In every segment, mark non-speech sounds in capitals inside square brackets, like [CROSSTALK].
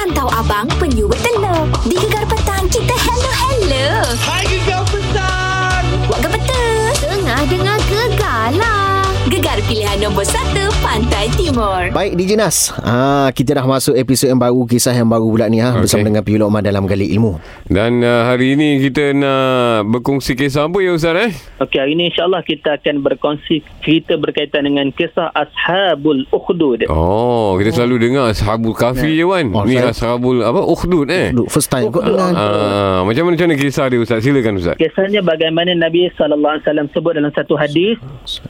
Rantau Abang Penyu Bertelur Di Gegar Petang Kita hello hello. Hai Gegar Petang. Buat betul Tengah dengar Gegar lah. Gegar pilihan nombor 1 Pantai Timur Baik DJ Nas ha, Kita dah masuk episod yang baru Kisah yang baru pula ni ha, Okey. Bersama dengan Piyu Lokman dalam Gali Ilmu Dan uh, hari ini kita nak berkongsi kisah apa ya Ustaz eh? Okey, hari ini insyaAllah kita akan berkongsi cerita berkaitan dengan kisah Ashabul Ukhdud. Oh, kita selalu dengar Ashabul Kahfi je Wan. Oh, Ni saya- Ashabul apa? Ukhdud eh? Duk, First time kot dengar Ah, macam mana macam mana kisah dia Ustaz? Silakan Ustaz. Kisahnya bagaimana Nabi SAW sebut dalam satu hadis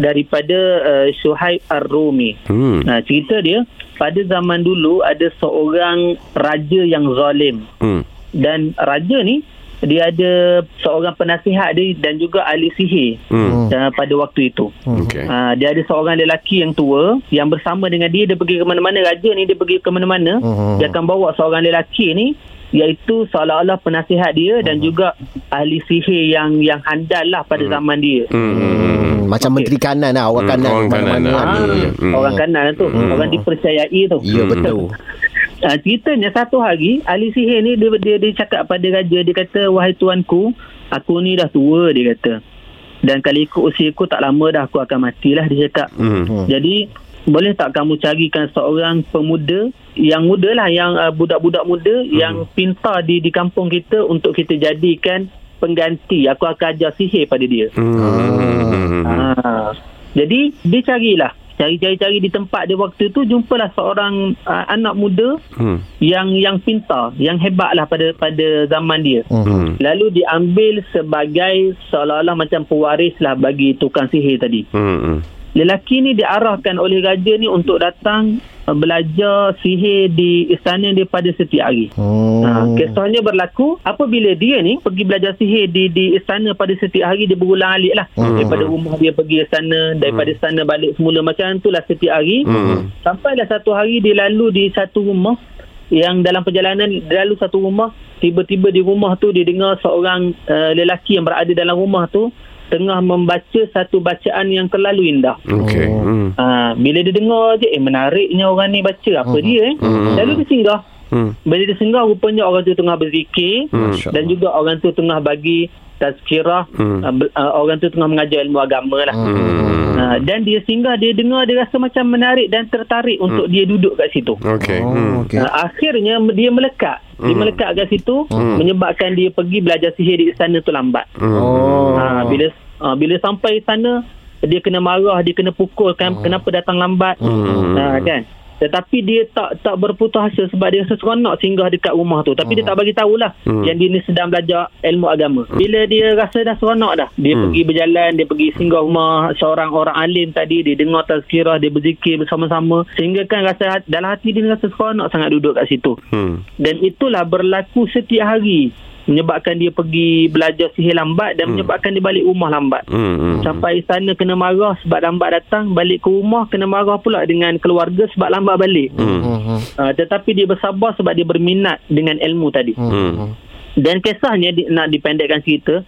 daripada uh, Syuhaib Ar-Rumi. Hmm. Nah, cerita dia, pada zaman dulu ada seorang raja yang zalim. Hmm. Dan raja ni, dia ada seorang penasihat dia dan juga ahli sihir Hmm. uh, pada waktu itu. Okey. Uh, dia ada seorang lelaki yang tua yang bersama dengan dia dia pergi ke mana-mana raja ni dia pergi ke mana-mana Mhm. dia akan bawa seorang lelaki ni iaitu seolah-olah penasihat dia dan juga ahli sihir yang yang handal lah pada zaman dia. Hmm. Hmm, Macam Okey. Menteri Kanan lah Awak Hmm, kanan orang kanan lah. Ah, Hmm. orang kanan tu, orang dipercayai tu. Ya Hmm. betul Uh, [LAUGHS] ceritanya satu hari ahli sihir ni dia, dia dia cakap pada raja dia kata wahai tuanku aku ni dah tua dia kata dan kalau ikut usia aku tak lama dah aku akan matilah dia cakap Hmm. Hmm. jadi boleh tak kamu carikan seorang pemuda yang muda lah yang uh, budak-budak muda hmm. yang pintar di di kampung kita untuk kita jadikan pengganti aku akan ajar sihir pada dia Hmm. Ha. Jadi dia carilah cari-cari-cari di tempat dia waktu tu jumpalah seorang uh, anak muda Hmm. yang yang pintar, yang hebat lah pada pada zaman dia. Hmm. Lalu diambil sebagai seolah-olah macam pewaris lah bagi tukang sihir tadi. Hmm. Lelaki ni diarahkan oleh raja ni untuk datang uh, belajar sihir di istana dia pada setiap hari. Hmm. Ha, kisahnya berlaku apabila dia ni pergi belajar sihir di di istana pada setiap hari dia berulang alik lah. Hmm. Daripada rumah dia pergi istana, daripada istana balik semula macam tu lah setiap hari. Hmm. Sampailah satu hari dia lalu di satu rumah yang dalam perjalanan dia lalu satu rumah tiba-tiba di rumah tu dia dengar seorang uh, lelaki yang berada dalam rumah tu tengah membaca satu bacaan yang terlalu indah. Okey. Hmm. Ha, bila dia dengar je eh menariknya orang ni baca apa dia eh. Hmm. Lalu dia singgah. Hmm. Bila dia singgah rupanya orang tu tengah berzikir Hmm. dan juga orang tu tengah bagi tazkirah Hmm. uh, uh, orang tu tengah mengajar ilmu agama lah. Hmm. Uh, dan dia singgah dia dengar dia rasa macam menarik dan tertarik untuk dia duduk kat situ. Okey. Oh, Hmm. okey. Uh, akhirnya dia melekat. Dia Hmm. melekat kat situ Hmm. menyebabkan dia pergi belajar sihir di istana tu lambat. Hmm. Oh. Ha, bila ha, bila sampai sana dia kena marah, dia kena pukul kan kenapa datang lambat. Hmm. Ha, kan. Tetapi dia tak tak berputus asa sebab dia rasa seronok singgah dekat rumah tu. Tapi dia tak bagi tahulah Hmm. yang dia ni sedang belajar ilmu agama. Bila dia rasa dah seronok dah, dia Hmm. pergi berjalan, dia pergi singgah rumah seorang orang alim tadi, dia dengar tazkirah, dia berzikir bersama-sama sehingga kan rasa dalam hati dia rasa seronok sangat duduk kat situ. Hmm. Dan itulah berlaku setiap hari menyebabkan dia pergi belajar sihir lambat dan Hmm. menyebabkan dia balik rumah lambat. Hmm. Hmm. Sampai istana kena marah sebab lambat datang, balik ke rumah kena marah pula dengan keluarga sebab lambat balik. Hmm. Hmm. Uh, tetapi dia bersabar sebab dia berminat dengan ilmu tadi. Hmm. Dan kisahnya di, nak dipendekkan cerita,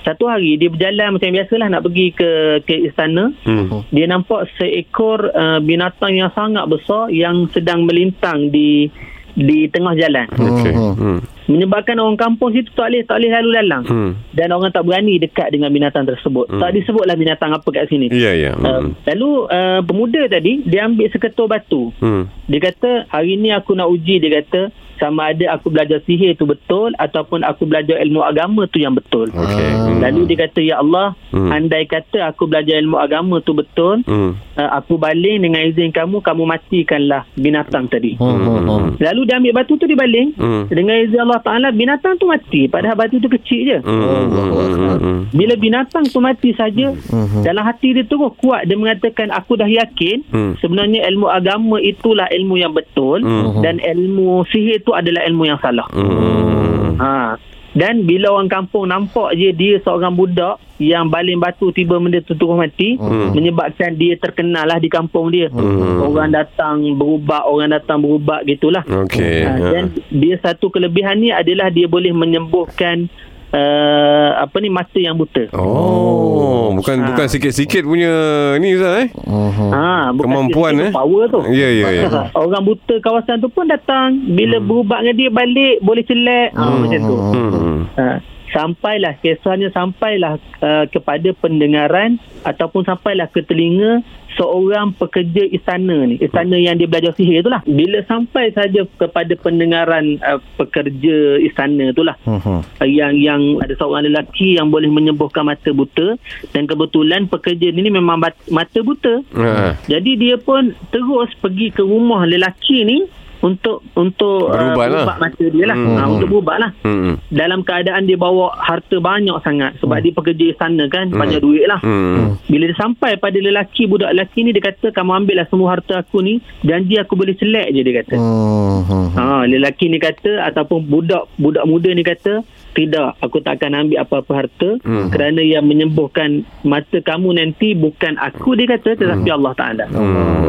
satu hari dia berjalan macam biasalah nak pergi ke ke istana. Hmm. Dia nampak seekor uh, binatang yang sangat besar yang sedang melintang di di tengah jalan. Okey. Hmm. Menyebabkan orang kampung situ tak boleh tak boleh lalu lalang. Hmm. Dan orang tak berani dekat dengan binatang tersebut. Hmm. Tak disebutlah binatang apa kat sini. Ya, ya. Uh, Hmm. lalu uh, pemuda tadi dia ambil seketul batu. Hmm. Dia kata hari ni aku nak uji dia kata sama ada aku belajar sihir tu betul ataupun aku belajar ilmu agama tu yang betul. Okey. Ah. Hmm. Lalu dia kata ya Allah Hmm. andai kata aku belajar ilmu agama tu betul Hmm. uh, aku baling dengan izin kamu kamu matikanlah binatang tadi. Hmm. Hmm. Hmm. Lalu dia ambil batu tu dia baling Hmm. dengan izin Allah Taala binatang tu mati padahal batu tu kecil je. Hmm. Hmm. Hmm. Bila binatang tu mati saja Mhm. dalam hati dia terus kuat dia mengatakan aku dah yakin Hmm. sebenarnya ilmu agama itulah ilmu yang betul Hmm. dan ilmu sihir tu adalah ilmu yang salah. Hmm. Ha. Dan bila orang kampung nampak je dia seorang budak yang baling batu tiba benda tu terus mati Hmm. menyebabkan dia terkenal lah di kampung dia. Hmm. Orang datang berubat, orang datang berubat gitulah. Okey. Ha, dan dia satu kelebihan ni adalah dia boleh menyembuhkan uh, apa ni mata yang buta. Oh, bukan Ah. bukan sikit-sikit punya ni Ustaz eh. Mhm. Ha, bukan Kemampuan, eh? power tu. Ya ya ya. [LAUGHS] Orang buta kawasan tu pun datang bila hmm. berubat dengan dia balik boleh celak ha, macam tu. Hmm. Ha, sampailah kisahnya sampailah uh, kepada pendengaran ataupun sampailah ke telinga seorang pekerja istana ni istana yang dia belajar sihir itulah bila sampai saja kepada pendengaran uh, pekerja istana itulah Mhm. uh, yang yang ada seorang lelaki yang boleh menyembuhkan mata buta dan kebetulan pekerja ni memang bat- mata buta Ha. jadi dia pun terus pergi ke rumah lelaki ni untuk untuk Berubat lah. berubat mata dia lah Hmm. ha, untuk berubat lah Hmm. dalam keadaan dia bawa harta banyak sangat sebab dia pekerja istana kan banyak duit lah Hmm. bila dia sampai pada lelaki budak lelaki ni dia kata kamu ambil lah semua harta aku ni janji aku boleh selek je dia kata Mhm. ha, lelaki ni kata ataupun budak budak muda ni kata tidak aku tak akan ambil apa-apa harta Hmm. kerana yang menyembuhkan mata kamu nanti bukan aku dia kata tetapi Allah Ta'ala Hmm.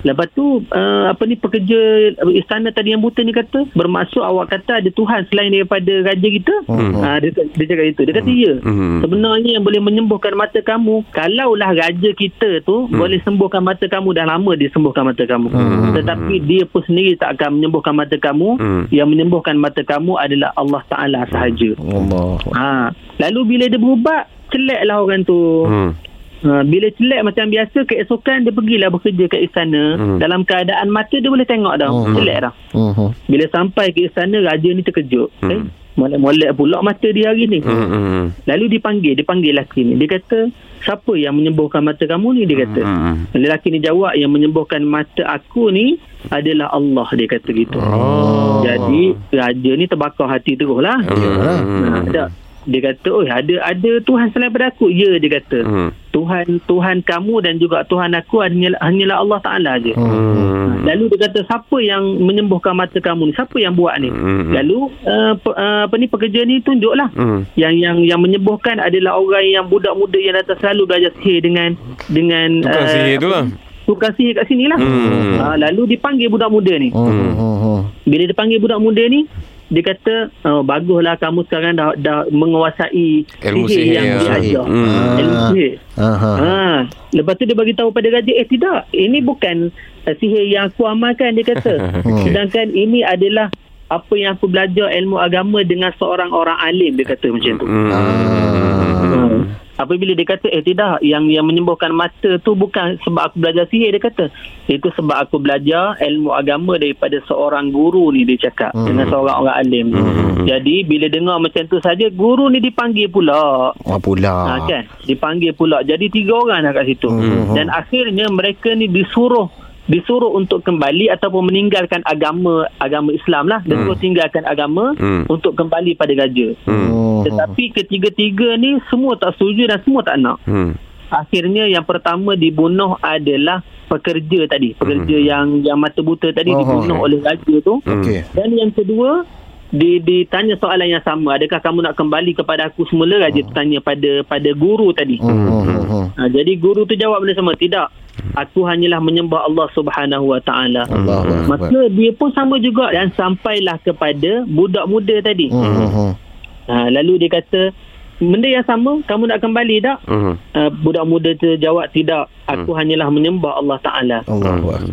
Lepas tu uh, apa ni pekerja istana tadi yang buta ni kata bermaksud awak kata ada Tuhan selain daripada raja kita? Hmm. Uh, dia, dia cakap itu. Dia kata ya. Hmm. Sebenarnya yang boleh menyembuhkan mata kamu kalaulah raja kita tu Hmm. boleh sembuhkan mata kamu dah lama dia sembuhkan mata kamu. Hmm. Tetapi dia pun sendiri tak akan menyembuhkan mata kamu. Hmm. Yang menyembuhkan mata kamu adalah Allah Taala sahaja. Allah. Ha. Lalu bila dia berubat celaklah orang tu. Hmm. Ha, bila celak macam biasa keesokan dia pergilah bekerja kat istana Hmm. dalam keadaan mata dia boleh tengok dah Hmm. celak dah Mhm. bila sampai ke istana raja ni terkejut Hmm. eh molek-molek pula mata dia hari ni Hmm. Hmm. lalu dipanggil dipanggil lelaki ni dia kata siapa yang menyembuhkan mata kamu ni dia kata Hmm. lelaki ni jawab yang menyembuhkan mata aku ni adalah Allah dia kata gitu Oh. jadi raja ni terbakar hati terus lah Hmm. ha, tak. Dia kata oh ada ada Tuhan selain daripada aku ya dia kata Hmm. Tuhan Tuhan kamu dan juga Tuhan aku hanyalah, hanyalah Allah Taala je. Hmm. Lalu dia kata siapa yang menyembuhkan mata kamu ni? Siapa yang buat ni? Hmm. Lalu uh, pe, uh, apa ni pekerja ni tunjuklah Hmm. yang yang yang menyembuhkan adalah orang yang budak muda yang datang selalu belajar sihir dengan dengan Tukang uh, sihir tu lah. Tukang sihir kat sini lah. Hmm. Uh, lalu dipanggil budak muda ni. Mhm. Bila dipanggil budak muda ni dia kata oh, baguslah kamu sekarang dah dah menguasai Ilmu sihir, sihir, yang ya. dia ajar. Hmm. Ilmu sihir. Aha. Ha, lepas tu dia bagi tahu pada raja, eh tidak, ini bukan uh, sihir yang aku amalkan dia kata. [LAUGHS] Okey. Sedangkan ini adalah apa yang aku belajar ilmu agama dengan seorang orang alim dia kata macam tu. Hmm. Ha. Apabila dia kata eh tidak yang yang menyembuhkan mata tu bukan sebab aku belajar sihir dia kata itu sebab aku belajar ilmu agama daripada seorang guru ni dia cakap Hmm. dengan seorang orang alim. Hmm. Jadi bila dengar macam tu saja guru ni dipanggil pula. Ah pula. Ha, kan dipanggil pula jadi tiga orang dah kat situ Mhm. dan akhirnya mereka ni disuruh disuruh untuk kembali ataupun meninggalkan agama agama Islam lah. Dan terus tinggalkan agama Hmm. untuk kembali pada raja. Mhm. tetapi ketiga-tiga ni semua tak setuju dan semua tak nak. Hmm. akhirnya yang pertama dibunuh adalah pekerja tadi. Pekerja yang yang mata buta tadi Oh, dibunuh okey. oleh raja tu. Okey. dan yang kedua di, ditanya soalan yang sama. Adakah kamu nak kembali kepada aku semula? Raja tanya pada pada guru tadi. Mhm. Ha, jadi guru tu jawab benda sama. Tidak aku hanyalah menyembah Allah Subhanahu wa taala maka dia pun sama juga dan sampailah kepada budak muda tadi Mhm. ha, lalu dia kata benda yang sama kamu nak kembali tak Hmm. uh, budak muda tu jawab tidak aku hanyalah menyembah Allah taala.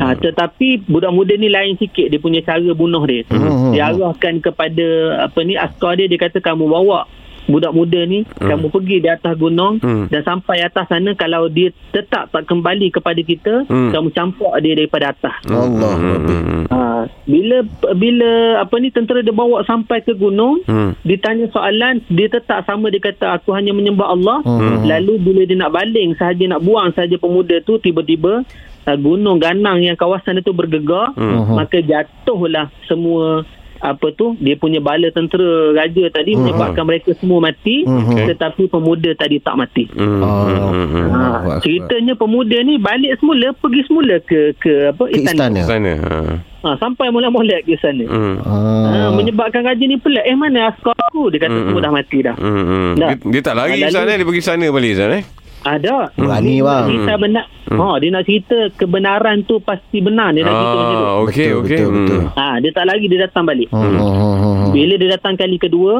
Ha, tetapi budak muda ni lain sikit dia punya cara bunuh dia. Mhm. Dia arahkan kepada apa ni askar dia dia kata kamu bawa budak muda ni kamu pergi di atas gunung Hmm. dan sampai atas sana kalau dia tetap tak kembali kepada kita Hmm. kamu campak dia daripada atas. Allah Akbar. Hmm. Ha, bila bila apa ni tentera dia bawa sampai ke gunung Hmm. ditanya soalan dia tetap sama dia kata aku hanya menyembah Allah Hmm. lalu bila dia nak baling sahaja nak buang sahaja pemuda tu tiba-tiba uh, gunung ganang yang kawasan itu bergegar Hmm. maka jatuhlah semua apa tu dia punya bala tentera raja tadi Hmm. menyebabkan mereka semua mati Hmm. tetapi pemuda tadi tak mati Hmm. Oh. Hmm. ha, ceritanya pemuda ni balik semula pergi semula ke ke apa Ke istana. Sana. Ha. Ha, sampai molek-molek ke sana Hmm. Ha, Ah. menyebabkan raja ni pelik eh mana askar aku dia kata Hmm. semua dah mati dah Hmm. Tak. Dia, dia tak lari Ustaz lalu- eh? Dia pergi sana balik Ustaz eh? Ada Berani, dia bang. nak cerita benar Hmm. ha, dia nak cerita kebenaran tu pasti benar dia nak cerita macam tu Ah, okey Betul, okey. Hmm. ha, dia tak lagi dia datang balik Mhm. bila dia datang kali kedua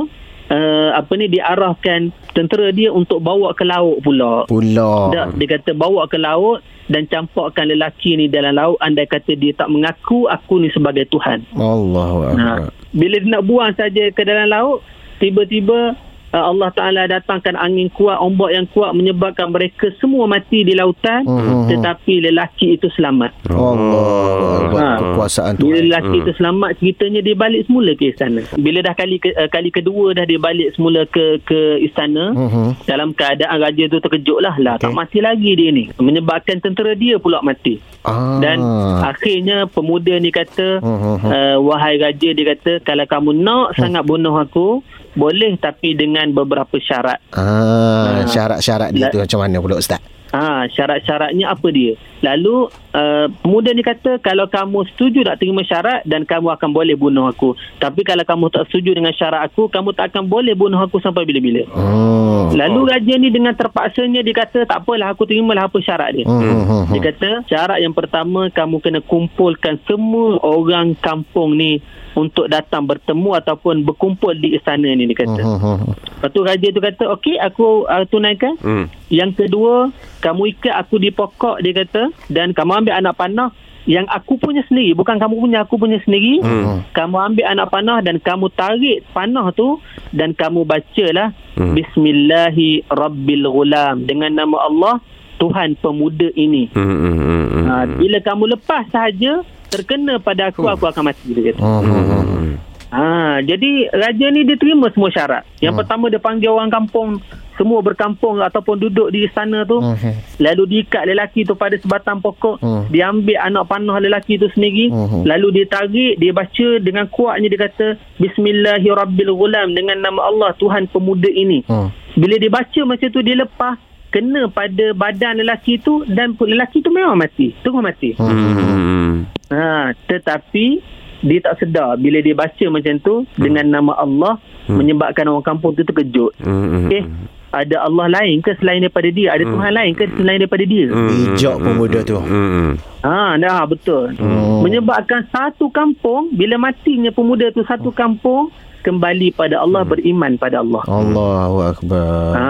uh, apa ni diarahkan tentera dia untuk bawa ke laut pula. Pula. Tak, dia kata bawa ke laut dan campakkan lelaki ni dalam laut andai kata dia tak mengaku aku ni sebagai Tuhan. Allahu Nah, akbar. bila dia nak buang saja ke dalam laut, tiba-tiba Allah Taala datangkan angin kuat, ombak yang kuat menyebabkan mereka semua mati di lautan, Mhm. tetapi lelaki itu selamat. Akbar. Ha. Kekuasaan Bila Tuhan. lelaki itu selamat, ceritanya dia balik semula ke istana. Bila dah kali ke, uh, kali kedua dah dia balik semula ke ke istana, Mhm. dalam keadaan raja tu terkejut lah, lah tak Okey. mati lagi dia ni. Menyebabkan tentera dia pula mati. Ah. Dan akhirnya pemuda ni kata, Mhm. uh, wahai raja dia kata, kalau kamu nak sangat bunuh aku, boleh tapi dengan beberapa syarat. Ah, Ah. syarat-syarat dia La- tu macam mana pula Ustaz? Ha, syarat-syaratnya apa dia? Lalu uh, pemuda ni kata kalau kamu setuju nak terima syarat dan kamu akan boleh bunuh aku. Tapi kalau kamu tak setuju dengan syarat aku, kamu tak akan boleh bunuh aku sampai bila-bila. Hmm. Lalu raja ni dengan terpaksanya dia kata tak apalah aku terimalah apa syarat dia. Hmm. Dia kata syarat yang pertama kamu kena kumpulkan semua orang kampung ni untuk datang bertemu ataupun berkumpul di istana ni dia kata. Hmm. Lepas tu raja tu kata okey aku uh, tunaikan. Hmm. Yang kedua, kamu ikat aku di pokok dia kata dan kamu ambil anak panah yang aku punya sendiri bukan kamu punya aku punya sendiri Hmm. kamu ambil anak panah dan kamu tarik panah tu dan kamu bacalah Hmm. bismillahi rabbil ghulam dengan nama Allah Tuhan pemuda ini Hmm. Hmm. Hmm. Hmm. ha, bila kamu lepas sahaja terkena pada aku aku akan mati dia kata Hmm. Ha, jadi raja ni dia terima semua syarat. Yang hmm. pertama dia panggil orang kampung semua berkampung ataupun duduk di istana tu. Hmm. Lalu diikat lelaki tu pada sebatang pokok. Hmm. Dia ambil anak panah lelaki tu sendiri. Hmm. Lalu dia tarik, dia baca dengan kuatnya dia kata Bismillahirrabbilghulam dengan nama Allah Tuhan pemuda ini. Hmm. Bila dia baca macam tu dia lepas kena pada badan lelaki tu dan lelaki tu memang mati. Terus mati. Hmm. Ha, tetapi dia tak sedar bila dia baca macam tu hmm. dengan nama Allah hmm. menyebabkan orang kampung tu terkejut. Hmm. Okey. Ada Allah lain ke selain daripada dia? Ada Tuhan lain ke selain daripada dia? Hmm. Bijak pemuda tu. Hmm. Ha, dah betul. Hmm. Menyebabkan satu kampung bila matinya pemuda tu satu kampung kembali pada Allah beriman pada Allah. Allahu akbar. Ha,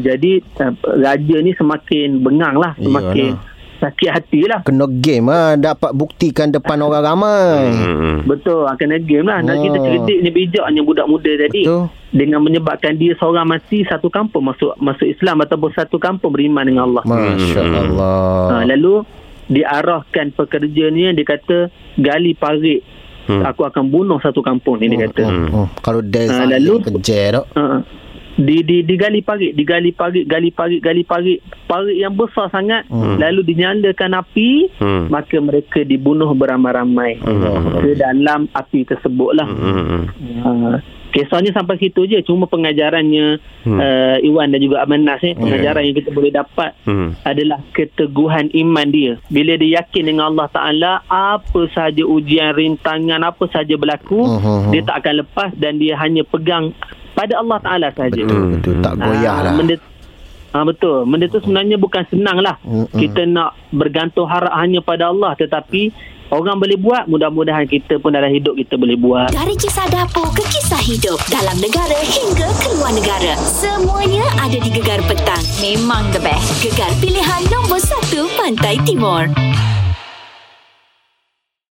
jadi uh, raja ni semakin bengang lah, semakin sakit hati lah. Kena game ah dapat buktikan depan orang ramai. Hmm. Betul, ah, kena game lah. Nak Oh. kita cerdik ni bijaknya budak muda tadi. Betul. Dengan menyebabkan dia seorang mati, satu kampung masuk masuk Islam ataupun satu kampung beriman dengan Allah. Masya Hmm. Allah. Ha, lalu diarahkan pekerja ni dia kata gali parit. Hmm. Aku akan bunuh satu kampung ni dia kata. Hmm. Hmm. Kalau dia Ah, uh, lalu- kejar tak. Ha. Di, di digali parit, digali parit, gali parit, gali parit, parit yang besar sangat. Hmm. Lalu dinyalakan api, Hmm. maka mereka dibunuh beramai-ramai Allah. ke dalam api tersebutlah. Hmm. Uh, kisahnya sampai situ je cuma pengajarannya Hmm. uh, Iwan dan juga Amanas ni pengajaran yang kita boleh dapat Hmm. adalah keteguhan iman dia bila dia yakin dengan Allah Taala apa sahaja ujian rintangan apa sahaja berlaku Mhm. dia tak akan lepas dan dia hanya pegang pada Allah Taala sahaja Betul, betul. Tak goyah Ah, lah. benda Ah betul. Benda tu sebenarnya bukan senang lah. Mm-mm. Kita nak bergantung harap hanya pada Allah tetapi orang boleh buat, mudah-mudahan kita pun dalam hidup kita boleh buat. Dari kisah dapur ke kisah hidup dalam negara hingga ke luar negara. Semuanya ada di Gegar Petang. Memang the best. Gegar pilihan nombor 1 Pantai Timur.